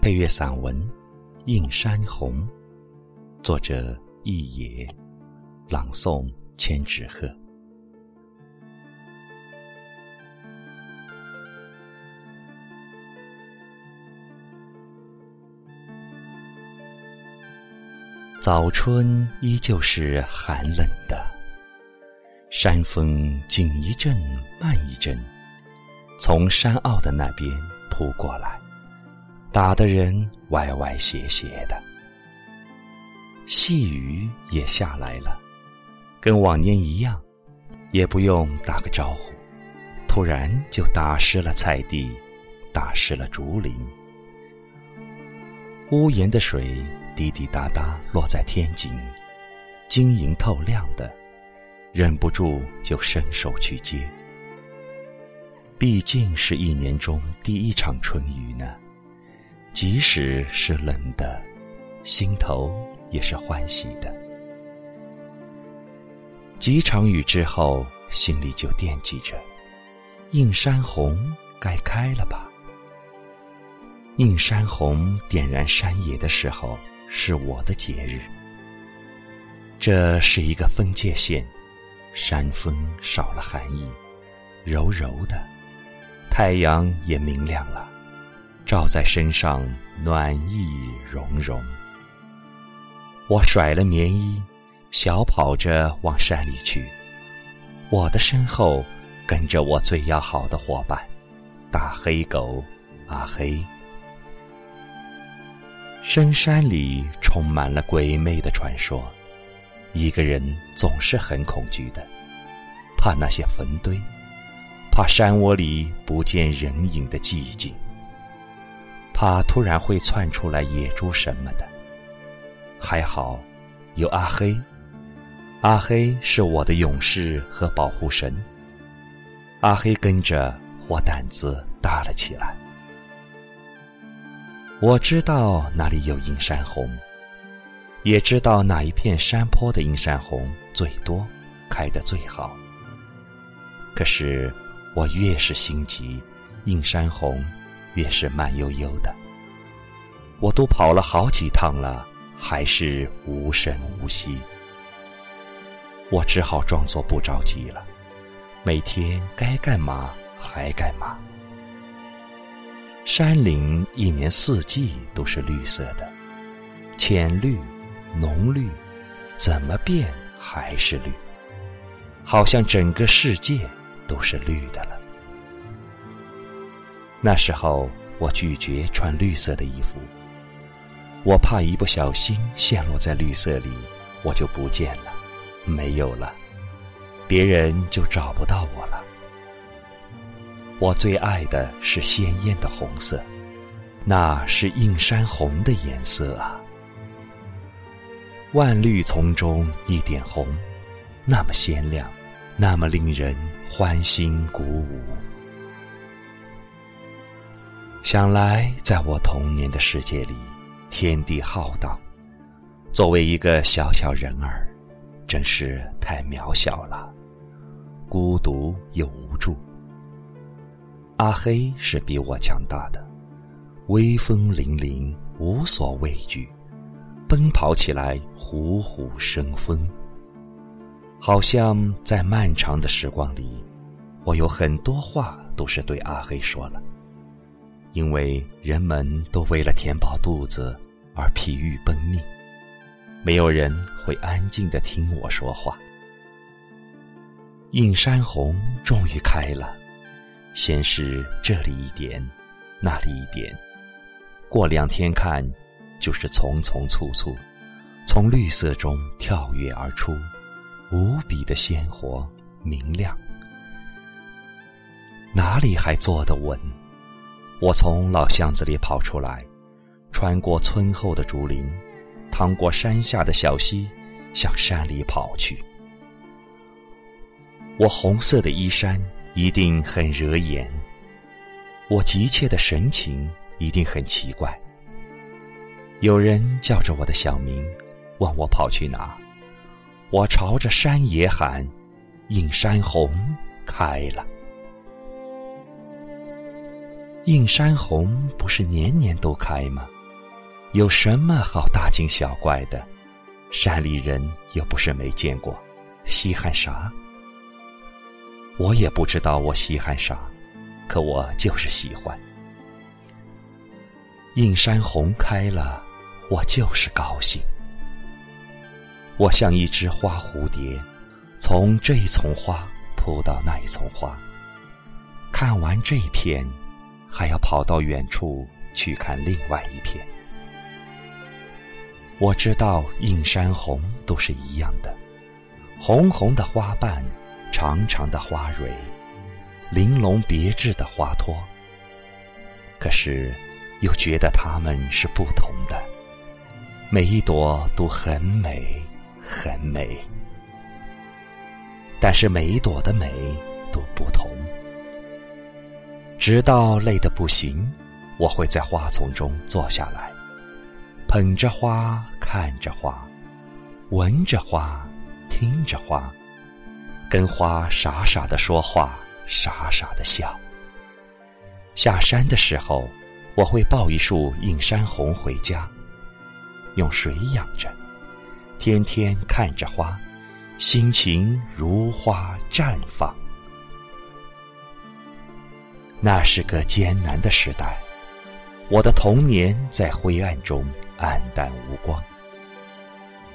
配乐散文《映山红》，作者易野，朗诵千纸鹤。早春依旧是寒冷的，山风紧一阵慢一阵，从山坳的那边扑过来。打的人歪歪斜斜的，细雨也下来了，跟往年一样，也不用打个招呼，突然就打湿了菜地，打湿了竹林。屋檐的水滴滴答答落在天井，晶莹透亮的，忍不住就伸手去接。毕竟是一年中第一场春雨呢。即使是冷的，心头也是欢喜的。几场雨之后，心里就惦记着，映山红该开了吧？映山红点燃山野的时候，是我的节日。这是一个分界线，山峰少了寒意，柔柔的，太阳也明亮了。照在身上，暖意融融。我甩了棉衣，小跑着往山里去。我的身后跟着我最要好的伙伴——大黑狗阿黑。深山里充满了鬼魅的传说，一个人总是很恐惧的，怕那些坟堆，怕山窝里不见人影的寂静。怕突然会窜出来野猪什么的，还好有阿黑，阿黑是我的勇士和保护神。阿黑跟着我，胆子大了起来。我知道哪里有映山红，也知道哪一片山坡的映山红最多，开得最好。可是我越是心急，映山红。越是慢悠悠的，我都跑了好几趟了，还是无声无息。我只好装作不着急了，每天该干嘛还干嘛。山林一年四季都是绿色的，浅绿、浓绿，怎么变还是绿，好像整个世界都是绿的了。那时候，我拒绝穿绿色的衣服。我怕一不小心陷落在绿色里，我就不见了，没有了，别人就找不到我了。我最爱的是鲜艳的红色，那是映山红的颜色啊！万绿丛中一点红，那么鲜亮，那么令人欢欣鼓舞。想来，在我童年的世界里，天地浩荡，作为一个小小人儿，真是太渺小了，孤独又无助。阿黑是比我强大的，威风凛凛，无所畏惧，奔跑起来虎虎生风。好像在漫长的时光里，我有很多话都是对阿黑说了。因为人们都为了填饱肚子而疲于奔命，没有人会安静的听我说话。映山红终于开了，先是这里一点，那里一点，过两天看，就是丛丛簇簇，从绿色中跳跃而出，无比的鲜活明亮。哪里还坐得稳？我从老巷子里跑出来，穿过村后的竹林，趟过山下的小溪，向山里跑去。我红色的衣衫一定很惹眼，我急切的神情一定很奇怪。有人叫着我的小名，问我跑去哪，我朝着山野喊：“映山红开了。”映山红不是年年都开吗？有什么好大惊小怪的？山里人又不是没见过，稀罕啥？我也不知道我稀罕啥，可我就是喜欢。映山红开了，我就是高兴。我像一只花蝴蝶，从这一丛花扑到那一丛花，看完这一片。还要跑到远处去看另外一片。我知道映山红都是一样的，红红的花瓣，长长的花蕊，玲珑别致的花托。可是，又觉得它们是不同的，每一朵都很美，很美。但是每一朵的美都不同。直到累得不行，我会在花丛中坐下来，捧着花，看着花，闻着花，听着花，跟花傻傻的说话，傻傻的笑。下山的时候，我会抱一束映山红回家，用水养着，天天看着花，心情如花绽放。那是个艰难的时代，我的童年在灰暗中黯淡无光。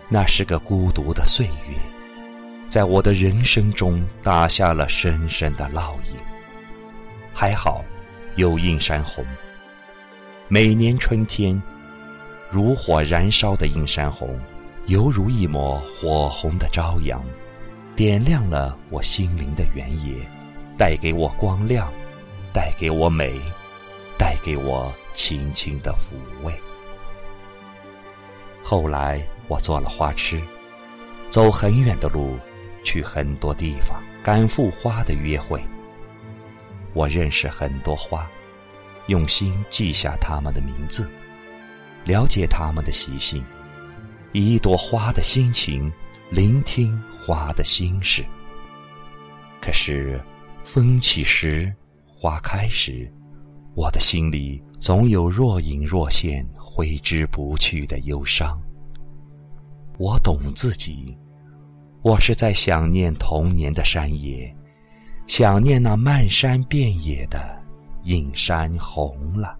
那是个孤独的岁月，在我的人生中打下了深深的烙印。还好，有映山红。每年春天，如火燃烧的映山红，犹如一抹火红的朝阳，点亮了我心灵的原野，带给我光亮。带给我美，带给我轻轻的抚慰。后来我做了花痴，走很远的路，去很多地方赶赴花的约会。我认识很多花，用心记下它们的名字，了解它们的习性，以一朵花的心情聆听花的心事。可是风起时。花开时，我的心里总有若隐若现、挥之不去的忧伤。我懂自己，我是在想念童年的山野，想念那漫山遍野的映山红了。